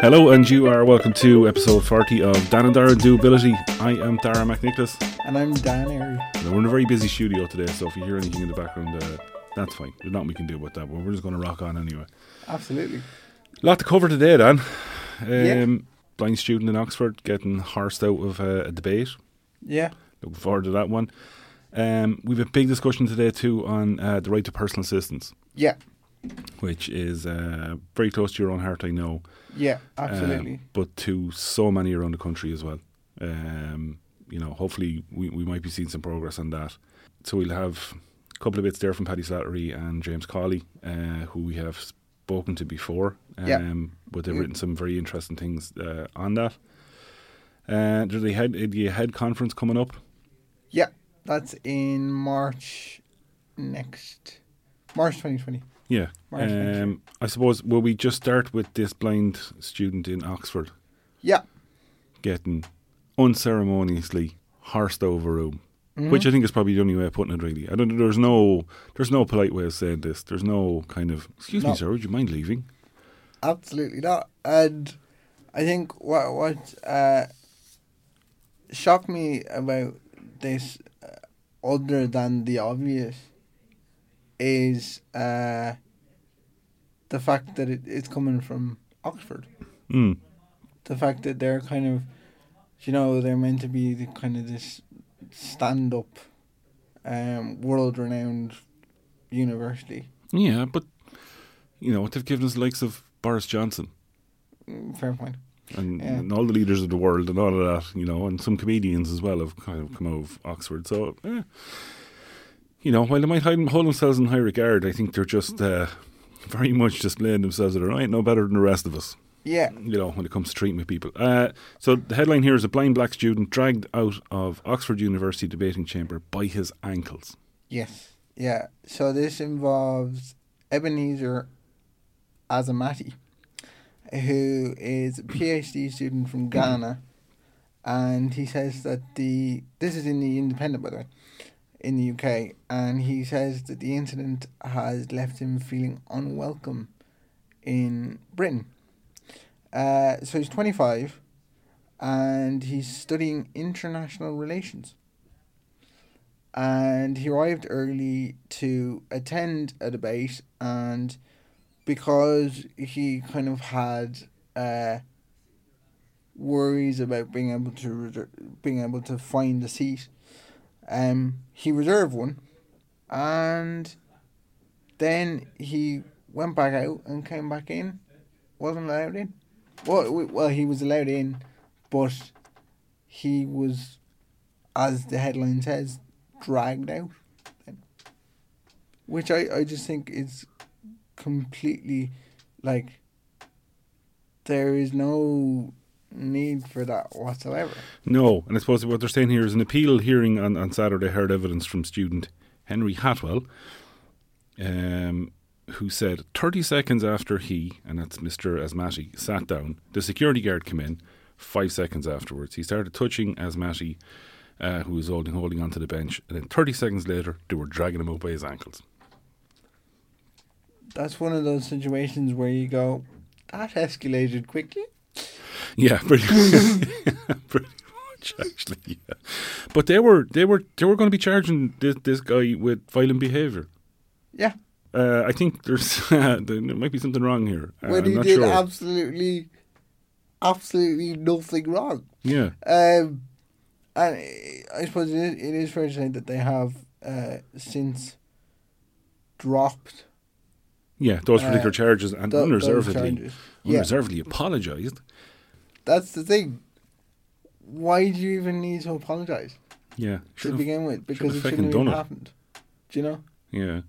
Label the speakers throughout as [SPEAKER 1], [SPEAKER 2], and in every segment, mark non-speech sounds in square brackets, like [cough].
[SPEAKER 1] Hello, and you are welcome to episode 40 of Dan and Dara Doability. I am Dara McNicholas.
[SPEAKER 2] And I'm Dan Airy.
[SPEAKER 1] Now, we're in a very busy studio today, so if you hear anything in the background, uh, that's fine. There's nothing we can do about that, but we're just going to rock on anyway.
[SPEAKER 2] Absolutely.
[SPEAKER 1] lot to cover today, Dan. Um,
[SPEAKER 2] Yeah.
[SPEAKER 1] Blind student in Oxford getting horsed out of uh, a debate.
[SPEAKER 2] Yeah.
[SPEAKER 1] Looking forward to that one. Um, we've a big discussion today, too, on uh, the right to personal assistance,
[SPEAKER 2] Yeah.
[SPEAKER 1] Which is uh, very close to your own heart, I know.
[SPEAKER 2] Yeah.
[SPEAKER 1] um,
[SPEAKER 2] Absolutely.
[SPEAKER 1] but to so many around the country as well. Um, you know, hopefully we, we might be seeing some progress on that. So we'll have a couple of bits there from Paddy Slattery and James Cawley, uh, who we have spoken to before. Um,
[SPEAKER 2] Yeah.
[SPEAKER 1] But they've written some very interesting things uh, on that. Uh, there's a head, the Ahead conference coming up.
[SPEAKER 2] yeah. That's in March next. March 2020.
[SPEAKER 1] Yeah. Um, I suppose, will we just start with this blind student in Oxford
[SPEAKER 2] Yeah.
[SPEAKER 1] getting unceremoniously horsed over a room?
[SPEAKER 2] Mhm.
[SPEAKER 1] Which I think is probably the only way of putting it. Really, I don't. There's no. There's no polite way of saying this. There's no kind of. Excuse me,
[SPEAKER 2] No.
[SPEAKER 1] sir. Would you mind leaving?
[SPEAKER 2] Absolutely not. And I think what what uh, shocked me about this, uh, other than the obvious, is uh, the fact that it, it's coming from Oxford.
[SPEAKER 1] Mm.
[SPEAKER 2] the fact that they're kind of, you know, they're meant to be the kind of this stand-up, um, world-renowned university.
[SPEAKER 1] Yeah, but you know what they've given us the likes of Boris Johnson
[SPEAKER 2] Mm, Fair point.
[SPEAKER 1] and,
[SPEAKER 2] Yeah.
[SPEAKER 1] and all the leaders of the world and all of that. You know, and some comedians as well have kind of come out of Oxford. So, eh, you know, while they might hide, hold themselves in high regard, I think they're just uh, very much just laying themselves at ain't no better than the rest of us.
[SPEAKER 2] Yeah,
[SPEAKER 1] you know, when it comes to treating with people. Uh, so the headline here is a blind black student dragged out of Oxford University debating chamber by his ankles.
[SPEAKER 2] yes, yeah. So this involves Ebenezer Azamati, who is a PhD student from Ghana, and he says that the this is in the Independent, by the way, in the UK, and he says that the incident has left him feeling unwelcome in Britain. Uh, so he's 25 and he's studying international relations. And he arrived early to attend a debate, and because he kind of had uh, worries about being able to being able to find a seat, um, he reserved one, and then he went back out and came back in, wasn't allowed in. Well, well, he was allowed in, but he was, as the headline says, dragged out. Which I, I just think is completely like there is no need for that whatsoever.
[SPEAKER 1] No, and I suppose what they're saying here is an appeal hearing on, on Saturday heard evidence from student Henry Hatwell, um, who said 30 seconds after he, and that's Mr. Asmati, sat down, the security guard came in. Five seconds afterwards, he started touching Asmati, uh, who was holding holding onto the bench, and then 30 seconds later, they were dragging him out by his ankles.
[SPEAKER 2] That's one of those situations where you go, that escalated quickly.
[SPEAKER 1] Yeah, [laughs] pretty, [laughs] pretty much actually. Yeah, but they were they were they were going to be charging this this guy with violent behaviour.
[SPEAKER 2] Yeah.
[SPEAKER 1] Uh, I think there's [laughs] there might be something wrong here. Uh,
[SPEAKER 2] when
[SPEAKER 1] I'm
[SPEAKER 2] he
[SPEAKER 1] not
[SPEAKER 2] did
[SPEAKER 1] sure.
[SPEAKER 2] absolutely, absolutely nothing wrong.
[SPEAKER 1] yeah,
[SPEAKER 2] Um, and I suppose it is, it is fair to say that they have uh, since dropped
[SPEAKER 1] yeah, those
[SPEAKER 2] Uh,
[SPEAKER 1] particular charges and
[SPEAKER 2] those
[SPEAKER 1] unreservedly
[SPEAKER 2] charges. Yeah,
[SPEAKER 1] apologised.
[SPEAKER 2] That's the thing. Why do you even need to apologize
[SPEAKER 1] Yeah,
[SPEAKER 2] to begin with? Because it shouldn't have
[SPEAKER 1] done
[SPEAKER 2] even
[SPEAKER 1] it.
[SPEAKER 2] happened. Do you know?
[SPEAKER 1] yeah.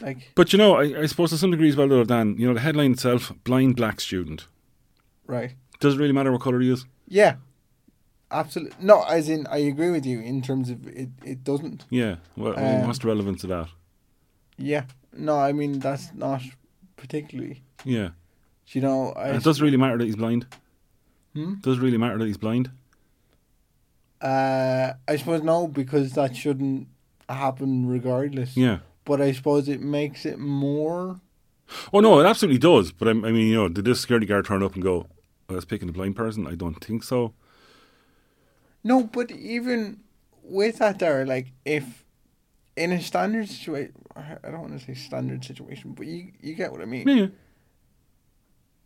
[SPEAKER 2] Like,
[SPEAKER 1] But you know, I, I suppose to some degree as well, though, Dan. You know, the headline itself: blind black student.
[SPEAKER 2] right?
[SPEAKER 1] Does it really matter what colour he is?
[SPEAKER 2] Yeah, absolutely. No, as in, I agree with you in terms of it. It doesn't.
[SPEAKER 1] Yeah. Well,
[SPEAKER 2] Um,
[SPEAKER 1] what's the relevance of that?
[SPEAKER 2] Yeah. No, I mean that's not particularly.
[SPEAKER 1] Yeah.
[SPEAKER 2] Do you know? I,
[SPEAKER 1] And it doesn't really matter that he's blind.
[SPEAKER 2] Hmm?
[SPEAKER 1] Does it really matter that he's blind?
[SPEAKER 2] Uh, I suppose no, because that shouldn't happen regardless.
[SPEAKER 1] Yeah.
[SPEAKER 2] But I suppose it makes it more.
[SPEAKER 1] Oh no, it absolutely does. But I, I mean, you know, did this security guard turn up and go, I was picking a blind person. I don't think so.
[SPEAKER 2] No, but even with that, there, like if in a standard situation, I don't want to say standard situation, but you you get what I mean.
[SPEAKER 1] Yeah,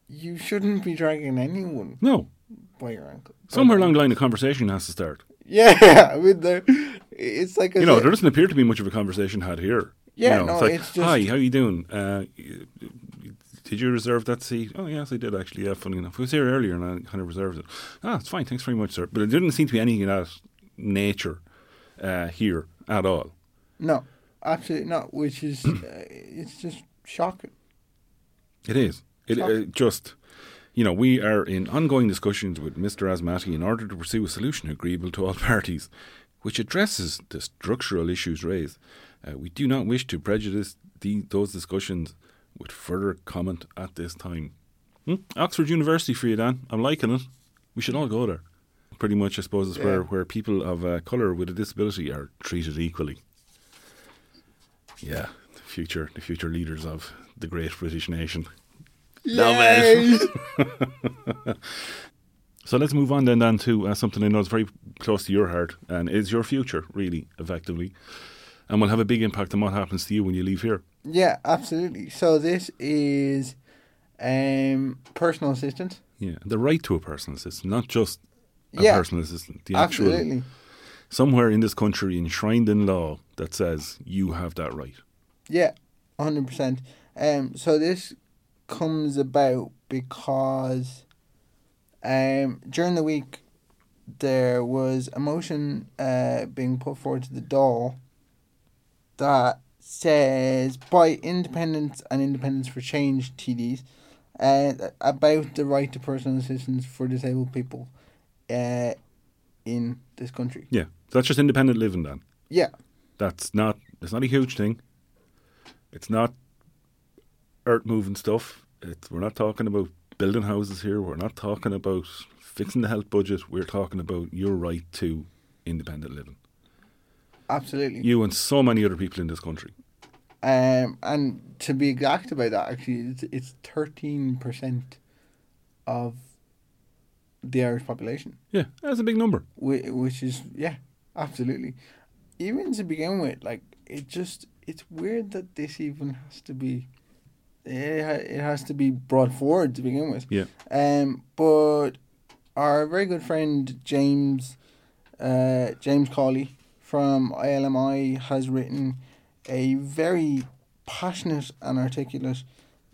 [SPEAKER 2] You shouldn't be dragging anyone
[SPEAKER 1] no.
[SPEAKER 2] By your ankle.
[SPEAKER 1] Somewhere along the line, the conversation has to start.
[SPEAKER 2] Yeah, I mean, there, it's like
[SPEAKER 1] You know, there doesn't appear to be much of a conversation had here.
[SPEAKER 2] Yeah,
[SPEAKER 1] you know,
[SPEAKER 2] no,
[SPEAKER 1] it's like,
[SPEAKER 2] it's just-
[SPEAKER 1] hi, how you doing? Uh, did you reserve that seat? Oh, yes, I did actually. Yeah, funny enough, I was here earlier and I kind of reserved it. Ah, it's fine. Thanks very much, sir. But it didn't seem to be anything of that nature uh, here at all.
[SPEAKER 2] no, absolutely not. Which is, uh, it's just shocking.
[SPEAKER 1] It is. It uh, just, you know, we are in ongoing discussions with Mr. Asmati in order to pursue a solution agreeable to all [laughs] parties, which addresses the structural issues raised. Uh, we do not wish to prejudice the, those discussions with further comment at this time. Hmm? Oxford University for you, Dan. I'm liking it. We should all go there. Pretty much, I suppose, is where, where people of uh, colour with a disability are treated equally. Yeah, the future, the future leaders of the great British nation. Love [laughs] it. So let's move on then, Dan, to uh, something I know is very close to your heart and is your future, really, effectively, and will have a big impact on what happens to you when you leave here.
[SPEAKER 2] Yeah, absolutely. So this is um personal assistant.
[SPEAKER 1] Yeah, the right to a personal assistant, not just a
[SPEAKER 2] Yeah,
[SPEAKER 1] personal assistant. The actual
[SPEAKER 2] Absolutely.
[SPEAKER 1] somewhere in this country enshrined in law that says you have that right.
[SPEAKER 2] Yeah, hundred percent. Um, so this comes about because um during the week there was a motion uh being put forward to the Dáil that says by independence and independence for change TDs uh about the right to personal assistance for disabled people uh in this country.
[SPEAKER 1] Yeah, so that's just independent living, then.
[SPEAKER 2] Yeah.
[SPEAKER 1] That's not. It's not a huge thing. It's not earth moving stuff. It's, we're not talking about building houses here. We're not talking about fixing the health budget. We're talking about your right to independent living.
[SPEAKER 2] Absolutely.
[SPEAKER 1] You and so many other people in this country.
[SPEAKER 2] Um, and to be exact about that, actually, it's it's thirteen percent of the Irish population,
[SPEAKER 1] Yeah, that's a big number.
[SPEAKER 2] which, which is yeah, absolutely. Even to begin with, like it just it's weird that this even has to be. It, it has to be brought forward to begin with.
[SPEAKER 1] Yeah.
[SPEAKER 2] Um, but our very good friend James, uh, James Cawley from ILMI has written a very passionate and articulate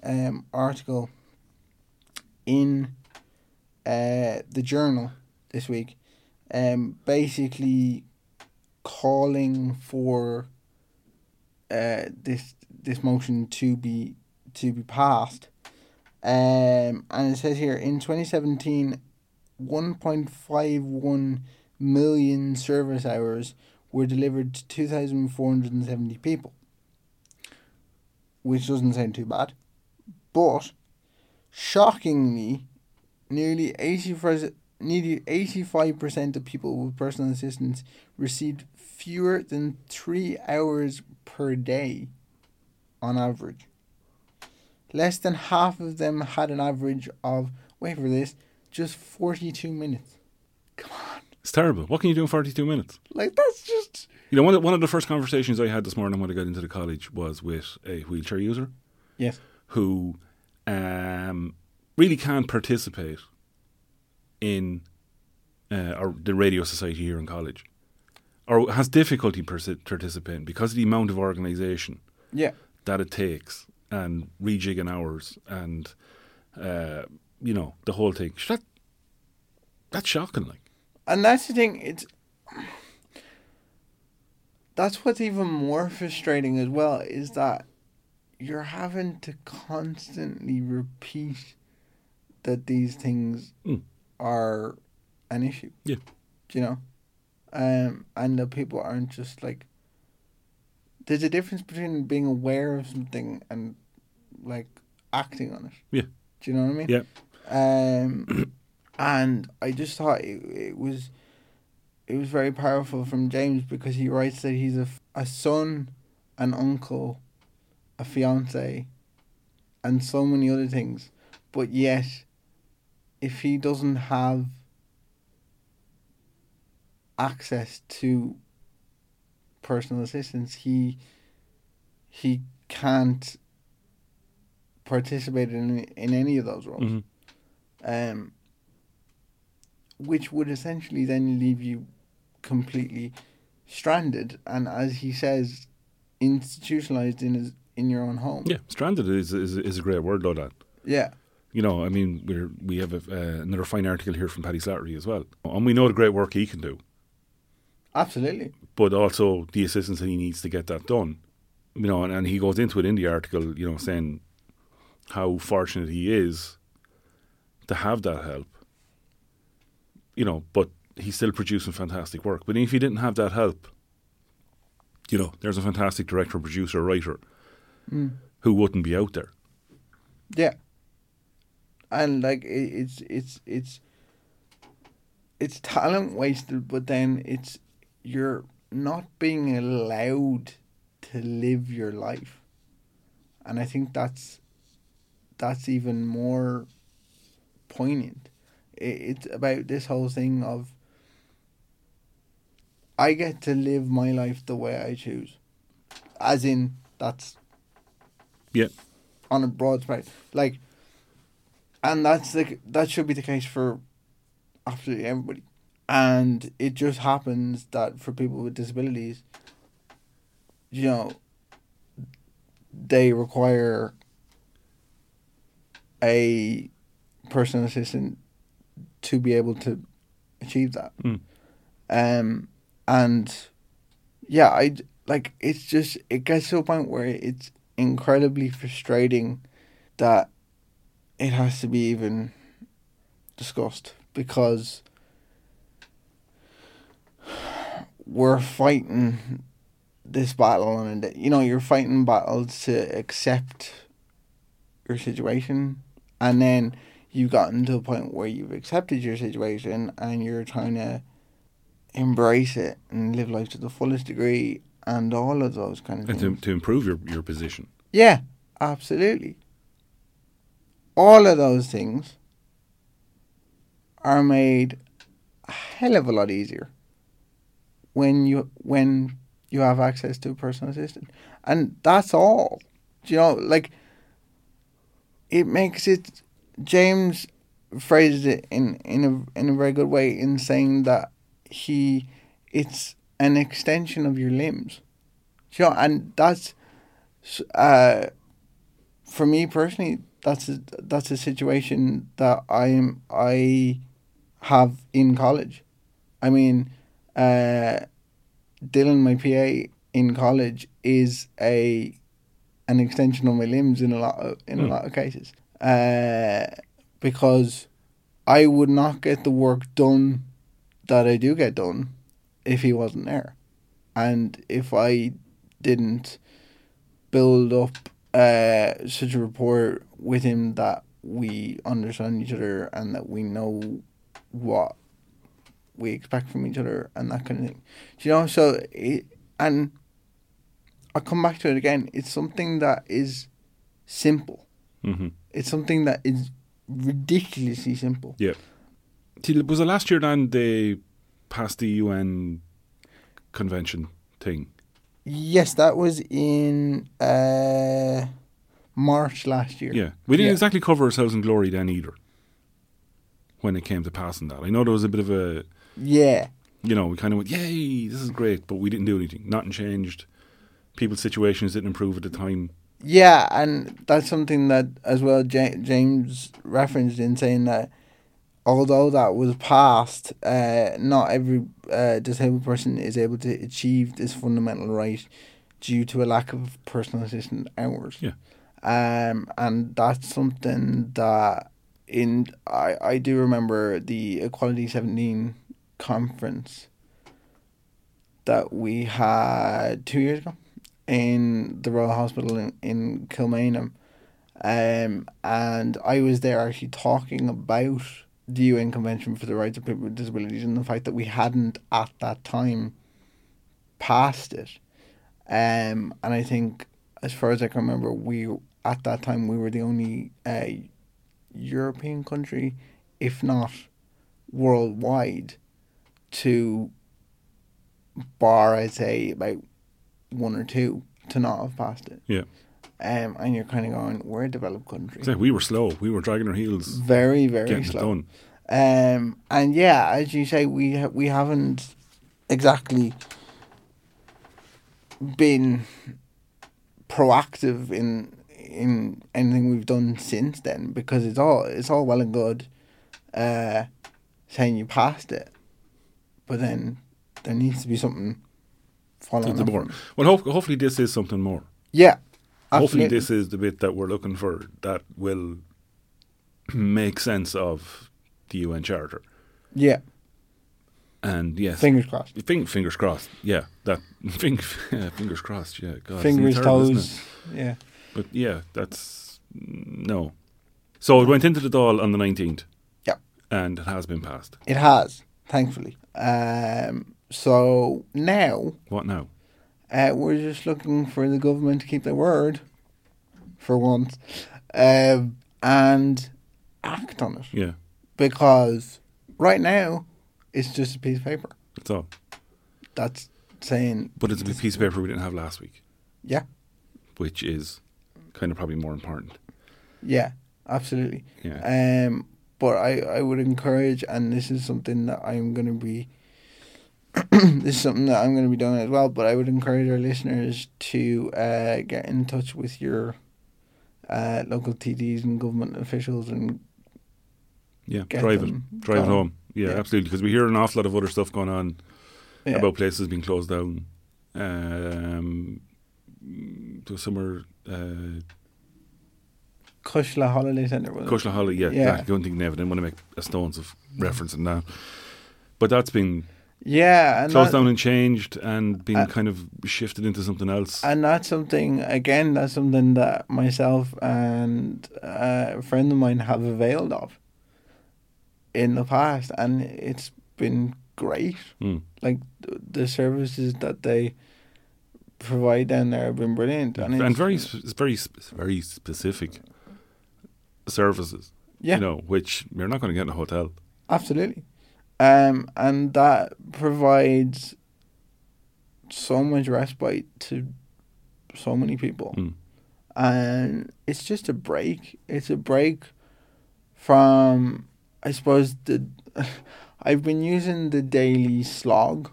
[SPEAKER 2] um, article in uh, the journal this week, um, basically calling for uh, this this motion to be to be passed. Um, and it says here in 2017, 1.51 million service hours were delivered to 2,470 people, which doesn't sound too bad. But shockingly, nearly 80%, nearly 85% of people with personal assistance received fewer than three hours per day on average. Less than half of them had an average of, wait for this, just 42 minutes. Come on.
[SPEAKER 1] It's terrible. What can you do in 42 minutes?
[SPEAKER 2] Like, that's just.
[SPEAKER 1] You know, one of, one of the first conversations I had this morning when I got into the college was with a wheelchair user
[SPEAKER 2] Yes.
[SPEAKER 1] who um, really can't participate in uh, or the radio society here in college, or has difficulty participating because of the amount of organisation
[SPEAKER 2] Yeah.
[SPEAKER 1] that it takes and rejigging hours and uh, you know the whole thing. That that's shocking. Like
[SPEAKER 2] And that's the thing, it's. That's what's even more frustrating as well is that you're having to constantly repeat that these things
[SPEAKER 1] Mm.
[SPEAKER 2] are an issue.
[SPEAKER 1] Yeah.
[SPEAKER 2] Do you know? Um, and the people aren't just like. There's a difference between being aware of something and like acting on it.
[SPEAKER 1] Yeah.
[SPEAKER 2] Do you know what I mean?
[SPEAKER 1] Yeah.
[SPEAKER 2] Um, [clears throat] and I just thought it, it was it was very powerful from James because he writes that he's a, a son, an uncle, a fiance, and so many other things, but yet if he doesn't have access to personal assistance, he he can't participate in in any of those roles.
[SPEAKER 1] Mhm.
[SPEAKER 2] Um, which would essentially then leave you completely stranded and, as he says, institutionalized in his in your own home.
[SPEAKER 1] Yeah, stranded is, is is a great word, though. That
[SPEAKER 2] Yeah.
[SPEAKER 1] you know, I mean, we're we have a, uh, another fine article here from Paddy Slattery as well, and we know the great work he can do,
[SPEAKER 2] Absolutely.
[SPEAKER 1] but also the assistance that he needs to get that done. You know, and, and he goes into it in the article, you know, saying how fortunate he is to have that help. You know, but he's still producing fantastic work. But if he didn't have that help, you know, there's a fantastic director, producer, writer
[SPEAKER 2] Mm.
[SPEAKER 1] who wouldn't be out there.
[SPEAKER 2] Yeah. And like it's it's it's it's talent wasted, but then it's you're not being allowed to live your life, and I think that's that's even more poignant. It, it's about this whole thing of I get to live my life the way I choose, as in that's
[SPEAKER 1] Yeah.
[SPEAKER 2] on a broad spectrum. Like, and that's the that should be the case for absolutely everybody. And it just happens that for people with disabilities, you know, they require a personal assistant to be able to achieve that.
[SPEAKER 1] Mm.
[SPEAKER 2] Um, and yeah, I like it's just it gets to a point where it's incredibly frustrating that it has to be even discussed because we're fighting this battle and. You know, you're fighting battles to accept your situation, and then you've gotten to a point where you've accepted your situation and you're trying to embrace it and live life to the fullest degree and all of those kind of
[SPEAKER 1] And
[SPEAKER 2] things.
[SPEAKER 1] to, to improve your, your position.
[SPEAKER 2] Yeah, absolutely. All of those things are made a hell of a lot easier when you when you have access to a personal assistant. And that's all. Do you know, like it makes it James phrased it in, in a in a very good way in saying that he it's an extension of your limbs. You know, and that's uh, for me personally, that's a, that's a situation that I'm I have in college. I mean, uh, Dylan, my PA in college, is a an extension of my limbs in a lot of, in a
[SPEAKER 1] Hmm.
[SPEAKER 2] lot of cases. Uh, because I would not get the work done that I do get done if he wasn't there, and if I didn't build up uh, such a rapport with him that we understand each other and that we know what we expect from each other and that kind of thing. Do you know, so it, and I come back to it again. It's something that is simple.
[SPEAKER 1] hmm
[SPEAKER 2] It's something that is ridiculously simple.
[SPEAKER 1] See, was it last year then they passed the UN convention thing?
[SPEAKER 2] Yes, that was in uh, March last year.
[SPEAKER 1] Yeah. We didn't
[SPEAKER 2] Yeah.
[SPEAKER 1] exactly cover ourselves in glory then either when it came to passing that. I know there was a bit of a,
[SPEAKER 2] Yeah.
[SPEAKER 1] you know, we kind of went, yay, this is great, but we didn't do anything. Nothing changed. People's situations didn't improve at the time.
[SPEAKER 2] Yeah, and that's something that as well Ja- James referenced in saying that although that was passed, uh, not every uh, disabled person is able to achieve this fundamental right due to a lack of personal assistant hours.
[SPEAKER 1] Yeah.
[SPEAKER 2] Um, and that's something that in I, I do remember the Equality Seventeen conference that we had two years ago in the Royal Hospital in, in Kilmainham. Um, and I was there actually talking about the UN Convention for the Rights of People with Disabilities and the fact that we hadn't at that time passed it. Um, and I think, as far as I can remember, we at that time we were the only uh, European country if not worldwide, to bar I'd say about one or two to not have passed it.
[SPEAKER 1] Yeah.
[SPEAKER 2] Um, and you're kind of going, we're a developed country.
[SPEAKER 1] We were slow. We were dragging our heels,
[SPEAKER 2] Very, very slow. Um, and yeah, as you say, we ha- we haven't exactly been proactive in in anything we've done since then because it's all it's all well and good uh, saying you passed it, but then there needs to be something following
[SPEAKER 1] The. Well, hope, hopefully this is something more.
[SPEAKER 2] Yeah,
[SPEAKER 1] Hopefully
[SPEAKER 2] absolutely.
[SPEAKER 1] this is the bit that we're looking for that will [clears throat] make sense of the UN Charter.
[SPEAKER 2] yeah.
[SPEAKER 1] And yes,
[SPEAKER 2] Fingers crossed.
[SPEAKER 1] Fing- fingers crossed. Yeah, that [laughs] fing- fingers crossed. Yeah, God,
[SPEAKER 2] Fingers
[SPEAKER 1] terrible,
[SPEAKER 2] toes. Yeah.
[SPEAKER 1] But yeah, that's no. So it went into the Dáil on the nineteenth.
[SPEAKER 2] Yep.
[SPEAKER 1] and it has been passed.
[SPEAKER 2] It has, thankfully. Um, so now
[SPEAKER 1] What now?
[SPEAKER 2] uh, we're just looking for the government to keep their word for once um, and act on it.
[SPEAKER 1] Yeah,
[SPEAKER 2] Because right now, it's just a piece of paper.
[SPEAKER 1] that's all.
[SPEAKER 2] That's saying,
[SPEAKER 1] But it's a piece of paper we didn't have last week,
[SPEAKER 2] yeah,
[SPEAKER 1] which is kind of probably more important.
[SPEAKER 2] yeah, absolutely.
[SPEAKER 1] Yeah.
[SPEAKER 2] Um, but I, I would encourage, and this is something that I'm going to be, [clears throat] this is something that I'm going to be doing as well. But I would encourage our listeners to uh, get in touch with your uh, local TDs and government officials and
[SPEAKER 1] Yeah, drive it, drive it home. Yeah,
[SPEAKER 2] Yeah.
[SPEAKER 1] absolutely. Because we hear an awful lot of other stuff going on
[SPEAKER 2] yeah,
[SPEAKER 1] about places being closed down. Um, to somewhere, uh,
[SPEAKER 2] Cuisle Holiday Centre. was it?
[SPEAKER 1] Cuisle Holly. Yeah,
[SPEAKER 2] Yeah.
[SPEAKER 1] that- I don't think Never. didn't want to make a stones of reference referencing now. But that's been
[SPEAKER 2] Yeah, and
[SPEAKER 1] closed
[SPEAKER 2] that-
[SPEAKER 1] down and changed and been
[SPEAKER 2] Uh,
[SPEAKER 1] kind of shifted into something else.
[SPEAKER 2] And that's something, again, that's something that myself and uh, a friend of mine have availed of in the past. And it's been great.
[SPEAKER 1] Mm.
[SPEAKER 2] Like, th- the services that they provide down there have been brilliant. And,
[SPEAKER 1] and very, sp- very, sp- very specific services.
[SPEAKER 2] yeah,
[SPEAKER 1] You know, which you're not going to get in a hotel.
[SPEAKER 2] absolutely. Um, and that provides so much respite to so many people.
[SPEAKER 1] Mm.
[SPEAKER 2] and it's just a break. It's a break from, I suppose the. [laughs] I've been using the daily slog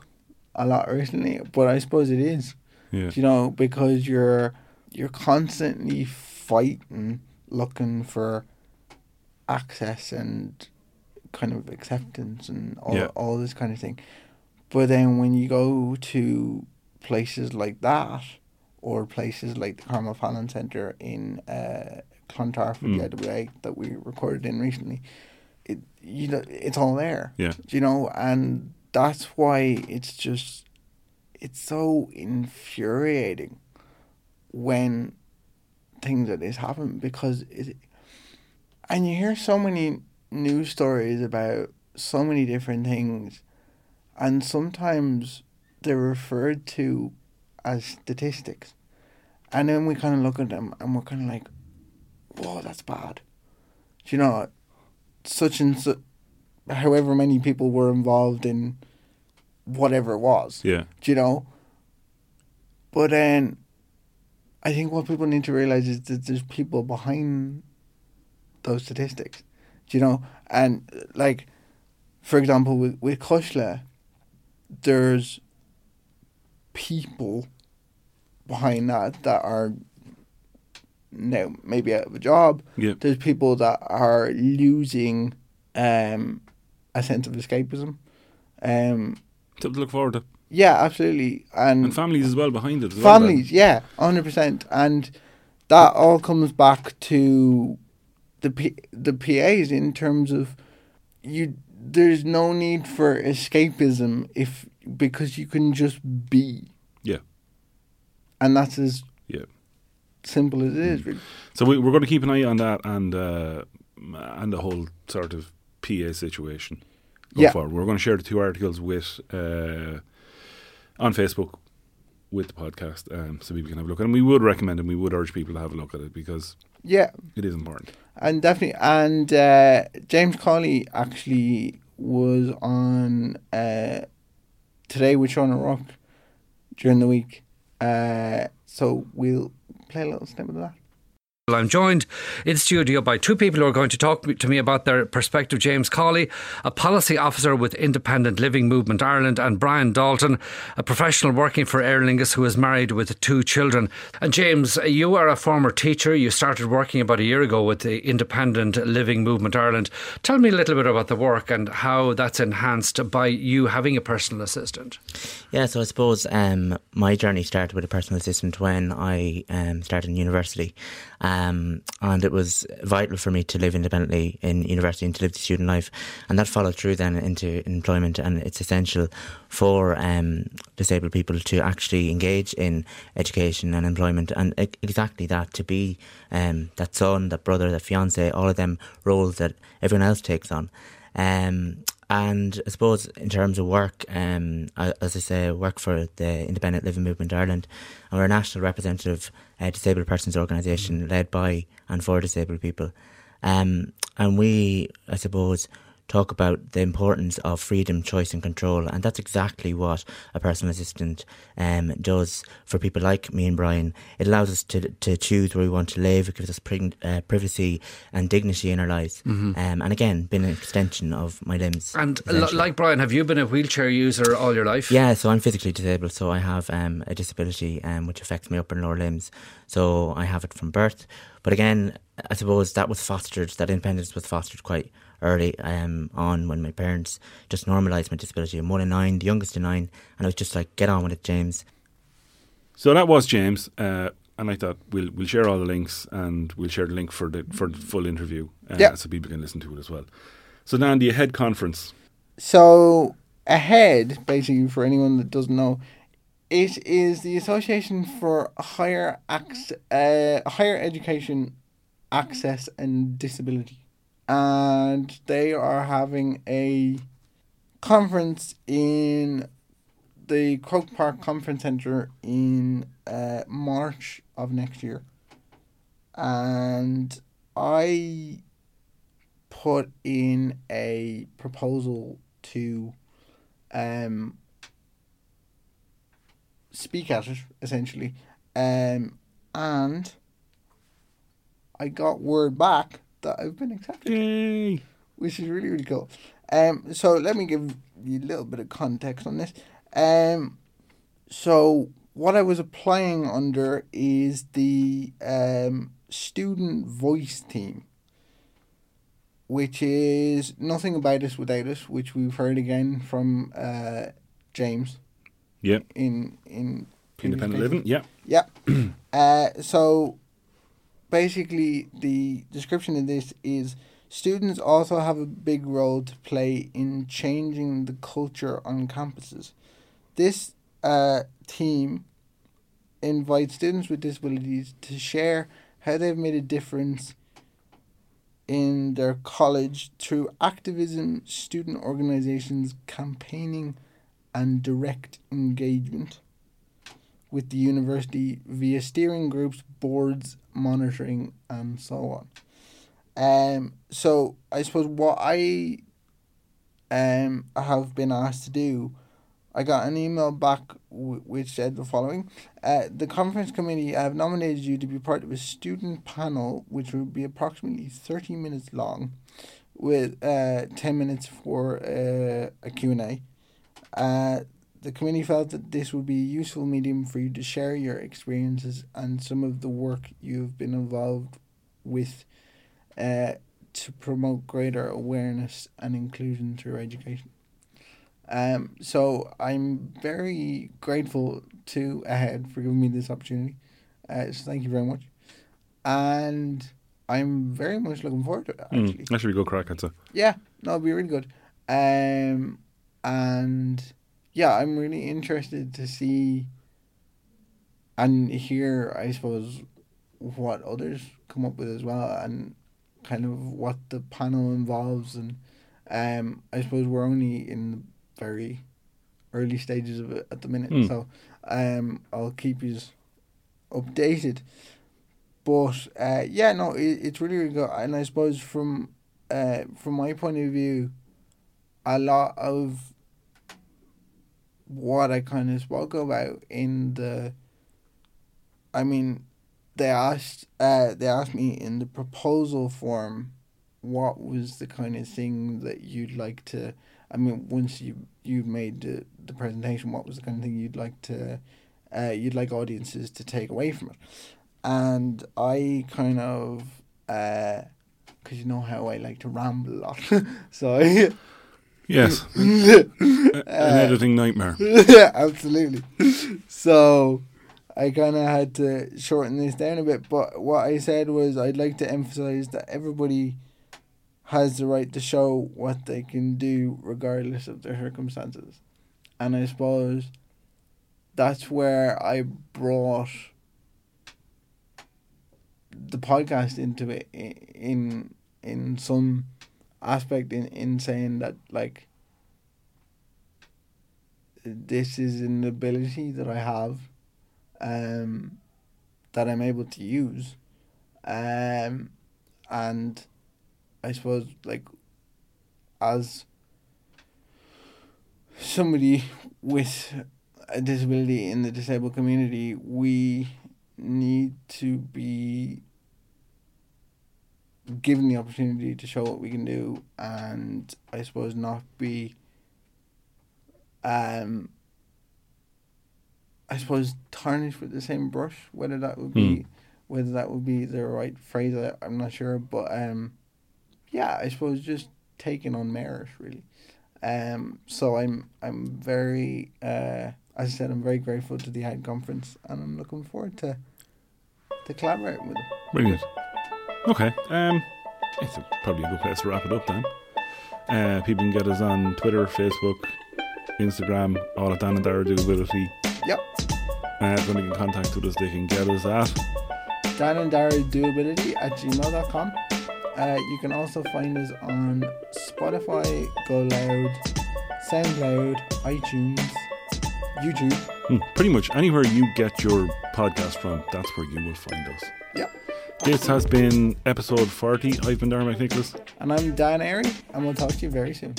[SPEAKER 2] a lot recently, but I suppose it is,
[SPEAKER 1] Yeah.
[SPEAKER 2] you know, because you're you're constantly fighting, looking for access and kind of acceptance and all
[SPEAKER 1] Yeah.
[SPEAKER 2] all this kind of thing. But then when you go to places like that, or places like the Carmel Fallon Centre in uh, Clontarf for
[SPEAKER 1] Mm.
[SPEAKER 2] the IWA that we recorded in recently, it you know it's all there.
[SPEAKER 1] Yeah.
[SPEAKER 2] You know, and that's why it's just it's so infuriating when things like this happen because it and you hear so many news stories about so many different things and sometimes they're referred to as statistics and then we kind of look at them and we're kind of like whoa that's bad Do you know such and so however many people were involved in whatever it was
[SPEAKER 1] Yeah.
[SPEAKER 2] do you know? But then I think what people need to realize is that there's people behind those statistics, do you know? And like, for example, with, with Cuisle, there's people behind that that are now maybe out of a job.
[SPEAKER 1] Yeah.
[SPEAKER 2] There's people that are losing um, a sense of escapism. Um,
[SPEAKER 1] to look forward to.
[SPEAKER 2] yeah, absolutely. And,
[SPEAKER 1] And families as well behind it. As well,
[SPEAKER 2] families, yeah, hundred percent. And that all comes back to the P- the PAs in terms of you. There's no need for escapism if because you can just be.
[SPEAKER 1] Yeah.
[SPEAKER 2] And that's as
[SPEAKER 1] Yeah.
[SPEAKER 2] simple as it is. really.
[SPEAKER 1] So we, we're going to keep an eye on that and uh, and the whole sort of PA situation. Going
[SPEAKER 2] Yeah.
[SPEAKER 1] forward. We're going to share the two articles with uh, on Facebook with the podcast, um, so people can have a look. At. And we would recommend and we would urge people to have a look at it because
[SPEAKER 2] Yeah,
[SPEAKER 1] it is important.
[SPEAKER 2] and definitely. And uh, James Cawley actually was on uh, today with Sean O'Rourke during the week. Uh, so we'll play a little snippet of that.
[SPEAKER 3] I'm joined in studio by two people who are going to talk to me about their perspective. James Cawley, a policy officer with Independent Living Movement Ireland, and Brian Dalton, a professional working for Aer Lingus who is married with two children. And James, you are a former teacher. You started working about a year ago with the Independent Living Movement Ireland. Tell me a little bit about the work and how that's enhanced by you having a personal assistant.
[SPEAKER 4] Yeah, so I suppose um, my journey started with a personal assistant when I um, started in university. Um, and it was vital for me to live independently in university and to live the student life. And that followed through then into employment. And it's essential for um, disabled people to actually engage in education and employment. And exactly that to be um, that son, that brother, that fiance, all of them roles that everyone else takes on. Um, and I suppose in terms of work, um, as I say, I work for the Independent Living Movement Ireland, and we're a national representative uh, disabled persons organisation led by and for disabled people. Um, and we, I suppose, talk about the importance of freedom, choice, and control, and that's exactly what a personal assistant um, does for people like me and Brian. It allows us to to choose where we want to live. It gives us pri- uh, privacy and dignity in our lives, um, and again, been an extension of my limbs.
[SPEAKER 3] And l- like Brian, have you been a wheelchair user all your life?
[SPEAKER 4] Yeah, so I'm physically disabled, so I have um, a disability um, which affects my upper and lower limbs. So I have it from birth. But again, I suppose that was fostered, that independence was fostered quite early um, on when my parents just normalised my disability. I'm one in nine, the youngest in nine, and I was just like, get on with it, James.
[SPEAKER 1] So that was James, uh, and I thought we'll we'll share all the links and we'll share the link for the for the full interview, uh,
[SPEAKER 2] Yeah.
[SPEAKER 1] so people can listen to it as well. So now the Ahead conference.
[SPEAKER 2] So ahead, basically, for anyone that doesn't know, it is the Association for Higher Ac- uh, Higher Education Access and Disability, and they are having a conference in the Croke Park Conference Centre in uh, March of next year, and I put in a proposal to um speak at it essentially. Um and I got word back that I've been accepted
[SPEAKER 1] Yay!
[SPEAKER 2] which is really really cool um so let me give you a little bit of context on this um so what I was applying under is the um student voice team which is nothing about us without us, which we've heard again from uh, James
[SPEAKER 1] Yeah,
[SPEAKER 2] in in
[SPEAKER 1] independent living. Yeah,
[SPEAKER 2] Yeah. [clears throat] uh, so basically, the description of this is students also have a big role to play in changing the culture on campuses. This uh, team invites students with disabilities to share how they've made a difference in their college through activism, student organizations, campaigning, and direct engagement with the university via steering groups, boards, monitoring, and so on. Um, so I suppose what I um have been asked to do, I got an email back w- which said the following: uh, the conference committee have nominated you to be part of a student panel, which will be approximately thirty minutes long, with uh ten minutes for uh, a Q and A. Uh, the committee felt that this would be a useful medium for you to share your experiences and some of the work you've been involved with uh, to promote greater awareness and inclusion through education. Um, so I'm very grateful to Ahead for giving me this opportunity. Uh, so thank you very much. And I'm very much looking forward to it, actually.
[SPEAKER 1] mm, that should be good crack. I'd say.
[SPEAKER 2] Yeah, no, it'll be really good. Um, and yeah, I'm really interested to see and hear, I suppose, what others come up with as well, and kind of what the panel involves. And um, I suppose we're only in the very early stages of it at the minute,
[SPEAKER 1] Mm.
[SPEAKER 2] so Um, I'll keep you updated. But uh, yeah, no, it, it's really, really good. And I suppose from uh, from my point of view, a lot of what I kind of spoke about in the, I mean, they asked uh, they asked me in the proposal form, what was the kind of thing that you'd like to. I mean, once you you made the, the presentation, what was the kind of thing you'd like to, uh, you'd like audiences to take away from it, and I kind of, uh, because you know how I like to ramble a lot, [laughs] so I,
[SPEAKER 1] Yes, [laughs] an editing nightmare.
[SPEAKER 2] yeah, absolutely. So I kind of had to shorten this down a bit, but what I said was I'd like to emphasize that everybody has the right to show what they can do regardless of their circumstances. And I suppose that's where I brought the podcast into it in in some aspect in, in saying that like this is an ability that I have um that I'm able to use um and I suppose like as somebody with a disability in the disabled community we need to be given the opportunity to show what we can do and I suppose not be um I suppose tarnished with the same brush whether that would be whether that would be the right phrase I'm not sure but um yeah I suppose just taking on merit really. Um so I'm I'm very uh as I said I'm very grateful to the Ahead conference and I'm looking forward to to collaborating with them.
[SPEAKER 1] Brilliant. Okay. Um, it's a, probably a good place to wrap it up then. Uh, people can get us on Twitter, Facebook, Instagram, all at Dan and Dara Doability.
[SPEAKER 2] yep
[SPEAKER 1] Uh, if they want to get in contact with us, they can get us at.
[SPEAKER 2] Dan and Dara doability at gmail.com. Uh, you can also find us on Spotify, Go Loud, SoundCloud, iTunes, YouTube.
[SPEAKER 1] Hmm, pretty much anywhere you get your podcast from, that's where you will find us. This has been episode 40. I've been Dara McNicholas.
[SPEAKER 2] And I'm Dan Airy, and we'll talk to you very soon.